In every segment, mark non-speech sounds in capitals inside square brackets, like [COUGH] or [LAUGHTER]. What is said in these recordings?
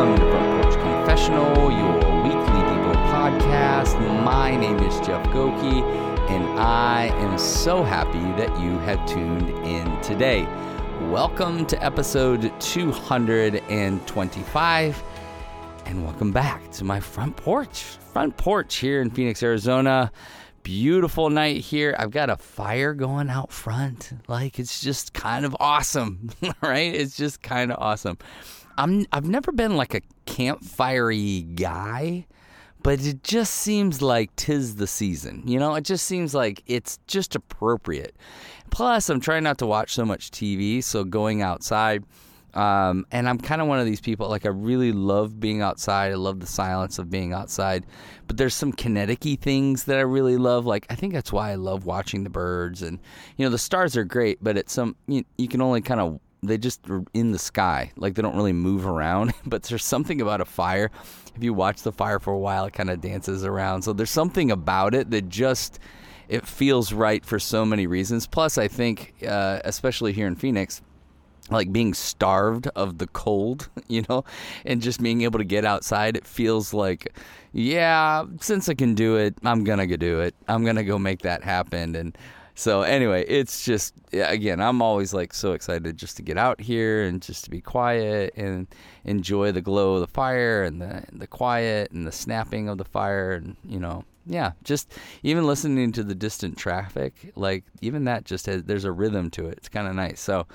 Welcome to Front Porch Confessional, your weekly Devo podcast. My name is Jeff Goki, and I am so happy that you have tuned in today. Welcome to episode 225, and welcome back to my front porch. Front porch here in Phoenix, Arizona. Beautiful night here. I've got a fire going out front. Like it's just kind of awesome, [LAUGHS] right? It's just kind of awesome. I'm I've never been like a campfirey guy, but it just seems like tis the season. You know, it just seems like it's just appropriate. Plus, I'm trying not to watch so much TV, so going outside. Um, and I'm kind of one of these people, like, I really love being outside. I love the silence of being outside. But there's some kinetic things that I really love. Like, I think that's why I love watching the birds. And, you know, the stars are great, but it's some, you, you can only kind of they just are in the sky. Like they don't really move around. [LAUGHS] but there's something about a fire. If you watch the fire for a while, it kind of dances around. So there's something about it that just it feels right for so many reasons. Plus, I think, uh, especially here in Phoenix, like being starved of the cold, [LAUGHS] you know, and just being able to get outside, it feels like, yeah, since I can do it, I'm gonna go do it. I'm gonna go make that happen. And so anyway, it's just again, I'm always like so excited just to get out here and just to be quiet and enjoy the glow of the fire and the the quiet and the snapping of the fire and you know, yeah, just even listening to the distant traffic, like even that just has there's a rhythm to it. It's kind of nice. So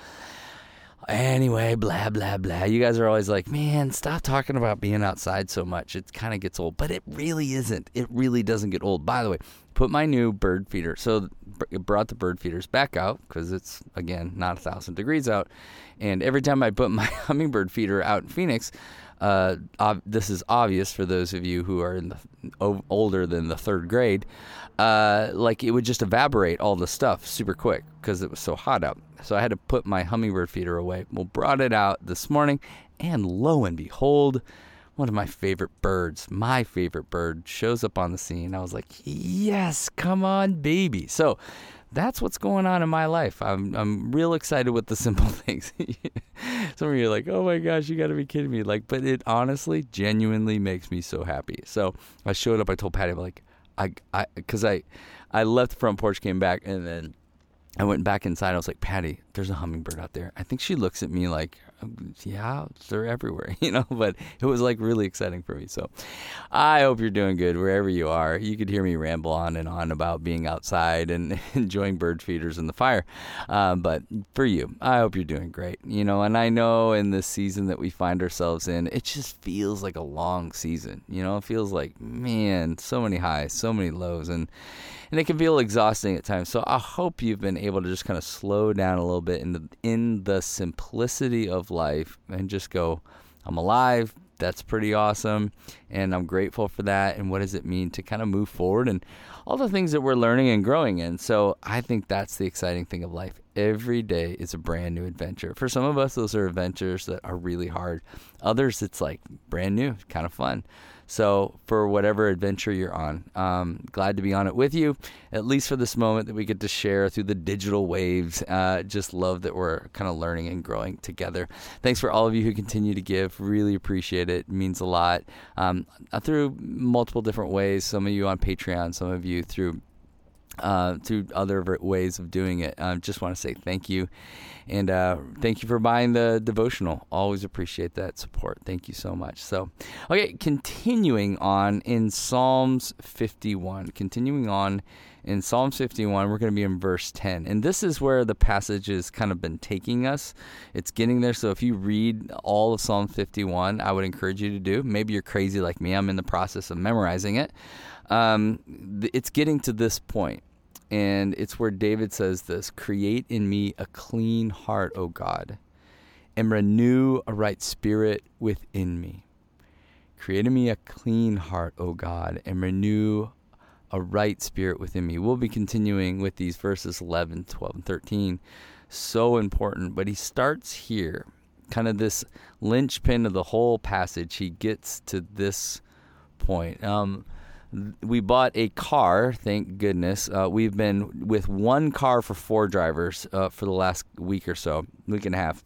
Anyway, blah, blah, blah. You guys are always like, man, stop talking about being outside so much. It kind of gets old, but it really isn't. It really doesn't get old. By the way, put my new bird feeder. So it brought the bird feeders back out because it's, again, not a thousand degrees out. And every time I put [LAUGHS] my hummingbird feeder out in Phoenix, uh, ob- this is obvious for those of you who are in the o- older than the third grade. Uh, like it would just evaporate all the stuff super quick because it was so hot out. So I had to put my hummingbird feeder away. Well, brought it out this morning, and lo and behold, one of my favorite birds, my favorite bird, shows up on the scene. I was like, yes, come on, baby. So that's what's going on in my life. I'm I'm real excited with the [LAUGHS] simple things. Some of you are like, "Oh my gosh, you got to be kidding me!" Like, but it honestly, genuinely makes me so happy. So I showed up. I told Patty, I'm like, I, I, because I, I left the front porch, came back, and then I went back inside. I was like, Patty, there's a hummingbird out there. I think she looks at me like, yeah, they're everywhere, [LAUGHS] you know, but it was like really exciting for me. So I hope you're doing good wherever you are. You could hear me ramble on and on about being outside and [LAUGHS] enjoying bird feeders and the fire. Um, but for you, I hope you're doing great, you know, and I know in this season that we find ourselves in, it just feels like a long season, you know, it feels like, man, so many highs, so many lows. And, and it can feel exhausting at times. So I hope you've been able to just kind of slow down a little bit in the in the simplicity of life and just go, I'm alive. That's pretty awesome, and I'm grateful for that. And what does it mean to kind of move forward and all the things that we're learning and growing in? So I think that's the exciting thing of life. Every day is a brand new adventure. For some of us, those are adventures that are really hard. Others, it's like brand new, kind of fun. So, for whatever adventure you're on, um, glad to be on it with you, at least for this moment that we get to share through the digital waves. Uh, just love that we're kind of learning and growing together. Thanks for all of you who continue to give. Really appreciate it. it means a lot. Um, through multiple different ways. Some of you on Patreon, some of you through uh, through other ways of doing it. I just want to say thank you. And uh, thank you for buying the devotional. Always appreciate that support. Thank you so much. So, okay, continuing on in Psalms 51. Continuing on in Psalms 51, we're going to be in verse 10. And this is where the passage has kind of been taking us. It's getting there. So if you read all of Psalm 51, I would encourage you to do. Maybe you're crazy like me. I'm in the process of memorizing it. Um, it's getting to this point and it's where David says this Create in me a clean heart, O God, and renew a right spirit within me. Create in me a clean heart, O God, and renew a right spirit within me. We'll be continuing with these verses 11, 12, and 13. So important. But he starts here, kind of this linchpin of the whole passage. He gets to this point. Um, we bought a car. Thank goodness. Uh, we've been with one car for four drivers uh, for the last week or so, week and a half.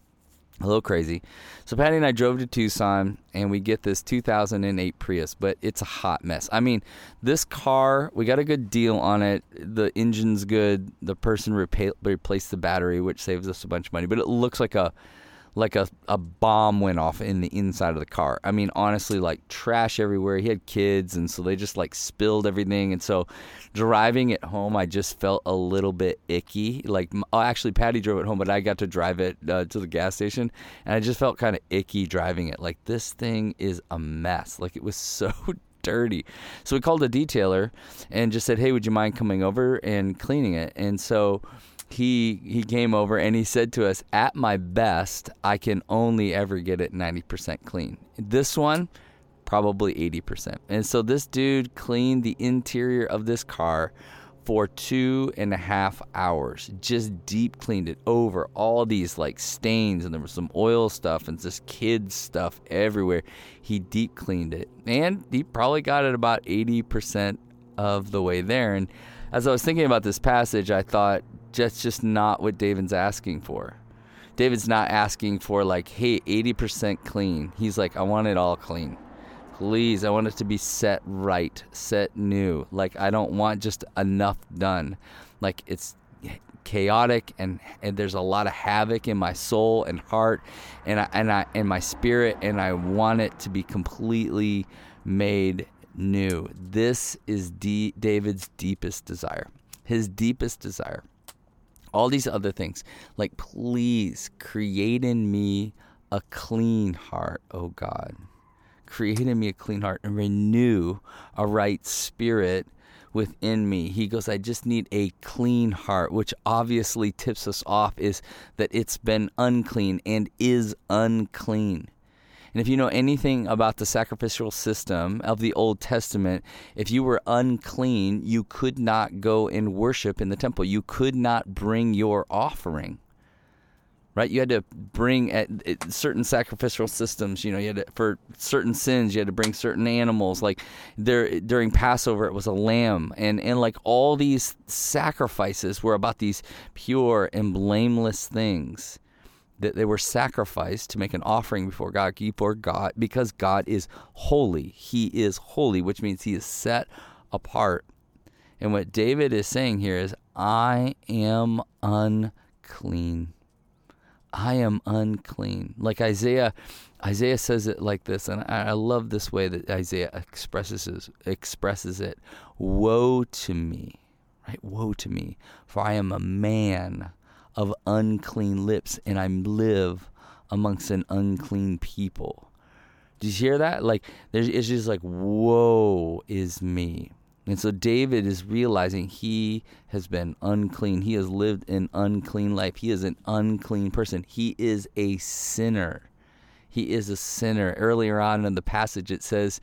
a little crazy. So Patty and I drove to Tucson and we get this 2008 Prius, but it's a hot mess. I mean, this car, we got a good deal on it. The engine's good. The person repa- replaced the battery, which saves us a bunch of money, but it looks like a like a, a bomb went off in the inside of the car. I mean, honestly, like trash everywhere. He had kids, and so they just like spilled everything. And so driving it home, I just felt a little bit icky. Like, oh, actually, Patty drove it home, but I got to drive it uh, to the gas station, and I just felt kind of icky driving it. Like, this thing is a mess. Like, it was [LAUGHS] so dirty. So we called a detailer and just said, hey, would you mind coming over and cleaning it? And so he he came over and he said to us, "At my best, I can only ever get it 90% clean. This one, probably 80%." And so this dude cleaned the interior of this car for two and a half hours. Just deep cleaned it over all these like stains, and there was some oil stuff and just kids stuff everywhere. He deep cleaned it, and he probably got it about 80% of the way there. And as I was thinking about this passage, I thought that's just not what David's asking for. David's not asking for like, hey, 80% clean. He's like, I want it all clean. Please, I want it to be set right, set new. Like I don't want just enough done. Like it's chaotic and, and there's a lot of havoc in my soul and heart and I, and I and my spirit and I want it to be completely made new. This is D- David's deepest desire. His deepest desire all these other things. Like, please create in me a clean heart, oh God. Create in me a clean heart and renew a right spirit within me. He goes, I just need a clean heart, which obviously tips us off is that it's been unclean and is unclean. And if you know anything about the sacrificial system of the Old Testament, if you were unclean, you could not go and worship in the temple. You could not bring your offering. Right? You had to bring at, certain sacrificial systems, you know, you had to, for certain sins, you had to bring certain animals. Like there during Passover, it was a lamb. And, and like all these sacrifices were about these pure and blameless things that they were sacrificed to make an offering before God, before God, because God is holy. He is holy, which means he is set apart. And what David is saying here is, I am unclean. I am unclean. Like Isaiah, Isaiah says it like this, and I, love this way that Isaiah expresses expresses it. Woe to me, right? Woe to me, for I am a man of unclean lips, and I live amongst an unclean people. Did you hear that? Like, there's, it's just like, woe is me. And so David is realizing he has been unclean. He has lived an unclean life. He is an unclean person. He is a sinner. He is a sinner. Earlier on in the passage, it says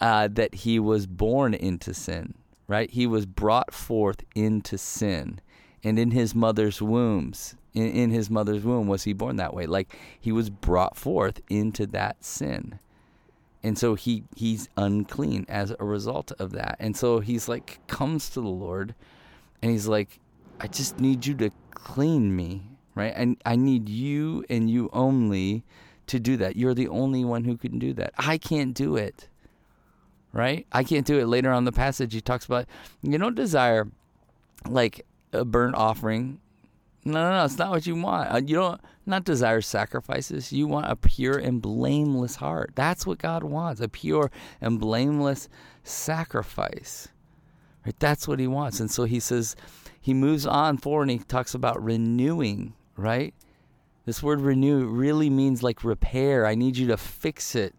uh, that he was born into sin, right? He was brought forth into sin and in his mother's wombs in, in his mother's womb was he born that way. Like he was brought forth into that sin. And so he he's unclean as a result of that. And so he's like comes to the lord and he's like i just need you to clean me right? And i need you and you only to do that. You're the only one who can do that. I can't do it right? I can't do it. Later on the passage he talks about you don't desire like a burnt offering. No, no, no, it's not what you want. Uh, you don't not desire sacrifices. You want a pure and blameless heart. That's what God wants, a pure and blameless sacrifice. Right? That's what he wants. And so he says he moves on forward and he talks about renewing, right? This word renew really means like repair. I need you to fix it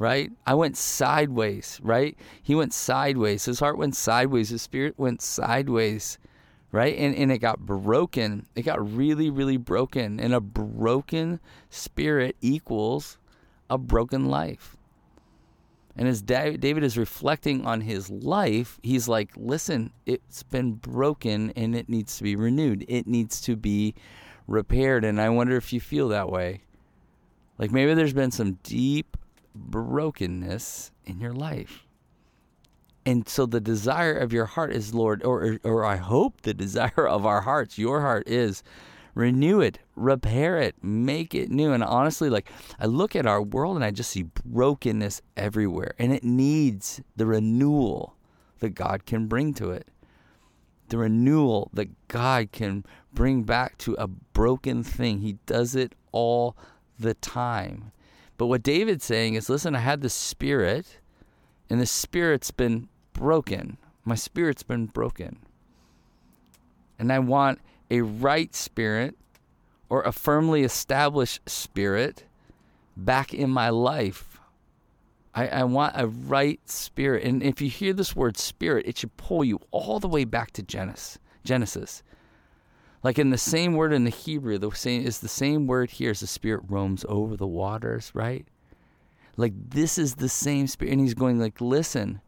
right? I went sideways, right? He went sideways. His heart went sideways. His spirit went sideways right? And, and it got broken. It got really, really broken. And a broken spirit equals a broken life. And as David is reflecting on his life, he's like, listen, it's been broken and it needs to be renewed. It needs to be repaired. And I wonder if you feel that way. Like maybe there's been some deep brokenness in your life. And so the desire of your heart is, Lord, or, or I hope the [LAUGHS] desire of our hearts, your heart is, renew it, repair it, make it new. And honestly, like I look at our world and I just see brokenness everywhere, and it needs the renewal that God can bring to it. The renewal that God can bring back to a broken thing. He does it all the time. But what David's saying is listen, I had the spirit, and the spirit's been broken. My spirit's been broken. And I want a right spirit or a firmly established spirit back in my life. I, I, want a right spirit. And if you hear this word spirit, it should pull you all the way back to Genesis. Genesis. Like in the same word in the Hebrew, the same is the same word here as the spirit roams over the waters, right? Like this is the same spirit. And he's going like, listen,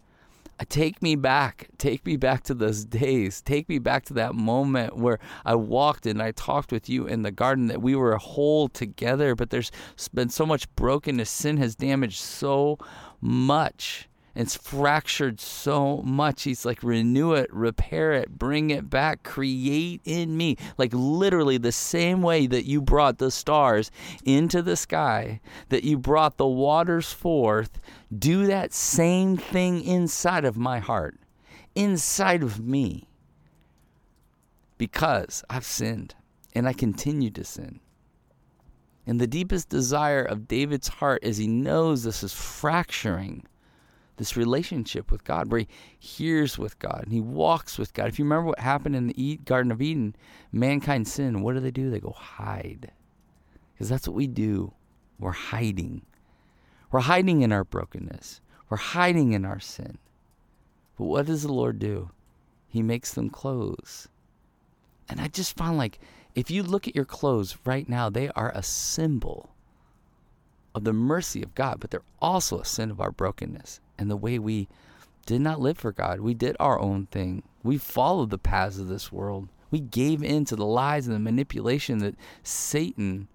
take me back. Take me back to those days. Take me back to that moment where I walked and I talked with you in the garden that we were whole together, but there's been so much brokenness. Sin has damaged so much. It's fractured so much. He's like, renew it, repair it, bring it back, create in me. Like, literally, the same way that you brought the stars into the sky, that you brought the waters forth, do that same thing inside of my heart, inside of me. Because I've sinned and I continue to sin. And the deepest desire of David's heart is he knows this is fracturing this relationship with God where he hears with God and he walks with God. If you remember what happened in the Garden of Eden, mankind sinned. What do they do? They go hide. Because that's what we do. We're hiding. We're hiding in our brokenness. We're hiding in our sin. But what does the Lord do? He makes them clothes. And I just found like if you look at your clothes right now, they are a symbol of the mercy of God, but they're also a sin of our brokenness and the way we did not live for God. We did our own thing. We followed the paths of this world. We gave in to the lies and the manipulation that Satan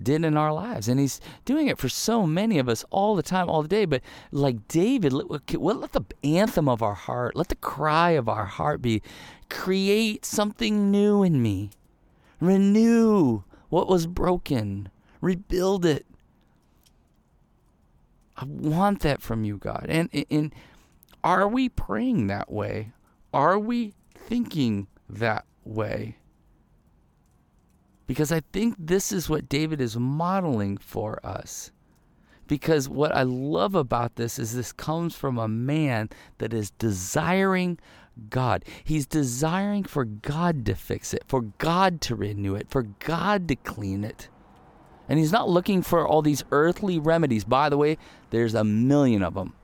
did in our lives. And he's doing it for so many of us all the time, all the day. But like David, let, let the anthem of our heart, let the cry of our heart be create something new in me, renew what was broken, rebuild it. I want that from you, God. And, and are we praying that way? Are we thinking that way? Because I think this is what David is modeling for us. Because what I love about this is this comes from a man that is desiring God. He's desiring for God to fix it, for God to renew it, for God to clean it. And he's not looking for all these earthly remedies. By the way, there's a million of them.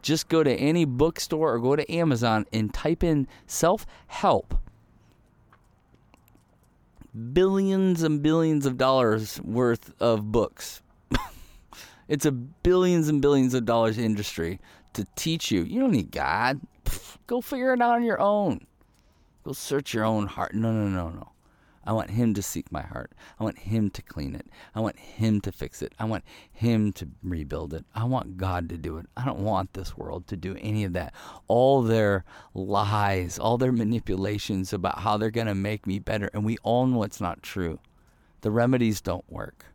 Just go to any bookstore or go to Amazon and type in self help. Billions and billions of dollars worth of books. [LAUGHS] it's a billions and billions of dollars industry to teach you. You don't need God. Go figure it out on your own. Go search your own heart. No, no, no, no. I want Him to seek my heart. I want Him to clean it. I want Him to fix it. I want Him to rebuild it. I want God to do it. I don't want this world to do any of that. All their lies, all their manipulations about how they're going to make me better. And we all know it's not true. The remedies don't work.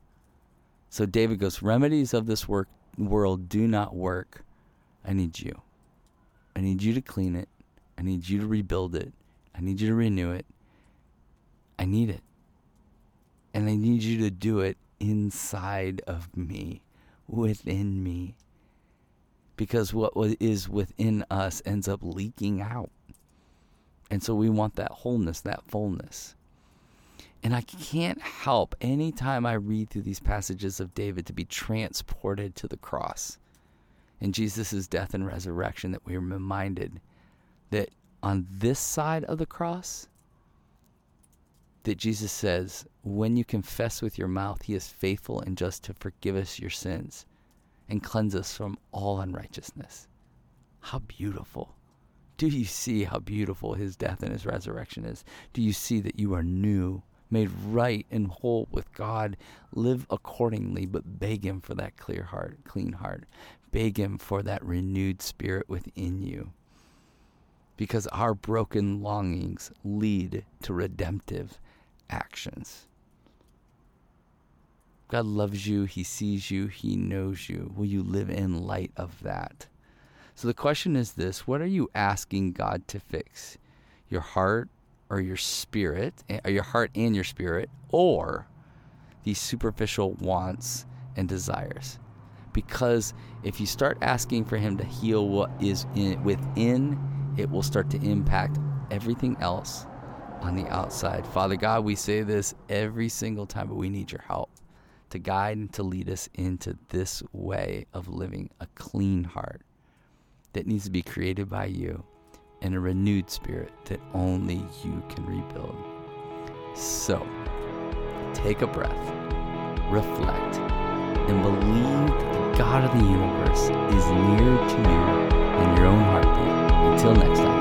So David goes, Remedies of this work, world do not work. I need you. I need you to clean it. I need you to rebuild it. I need you to renew it. I need it. And I need you to do it inside of me, within me. Because what is within us ends up leaking out. And so we want that wholeness, that fullness. And I can't help anytime I read through these passages of David to be transported to the cross and Jesus' death and resurrection that we are reminded that on this side of the cross, that Jesus says, when you confess with your mouth, he is faithful and just to forgive us your sins and cleanse us from all unrighteousness. How beautiful. Do you see how beautiful his death and his resurrection is? Do you see that you are new, made right and whole with God? Live accordingly, but beg him for that clear heart, clean heart. Beg him for that renewed spirit within you. Because our broken longings lead to redemptive actions. God loves you, He sees you, He knows you. Will you live in light of that? So the question is this what are you asking God to fix? Your heart or your spirit, or eh, your heart and your spirit, or these superficial wants and desires? Because if you start asking for Him to heal what is in, within, it will start to impact everything else on the outside. Father God, we say this every single time, but we need your help to guide and to lead us into this way of living a clean heart that needs to be created by you and a renewed spirit that only you can rebuild. So, take a breath, reflect, and believe that the God of the universe is near to you in your own heartbeat. Until next time.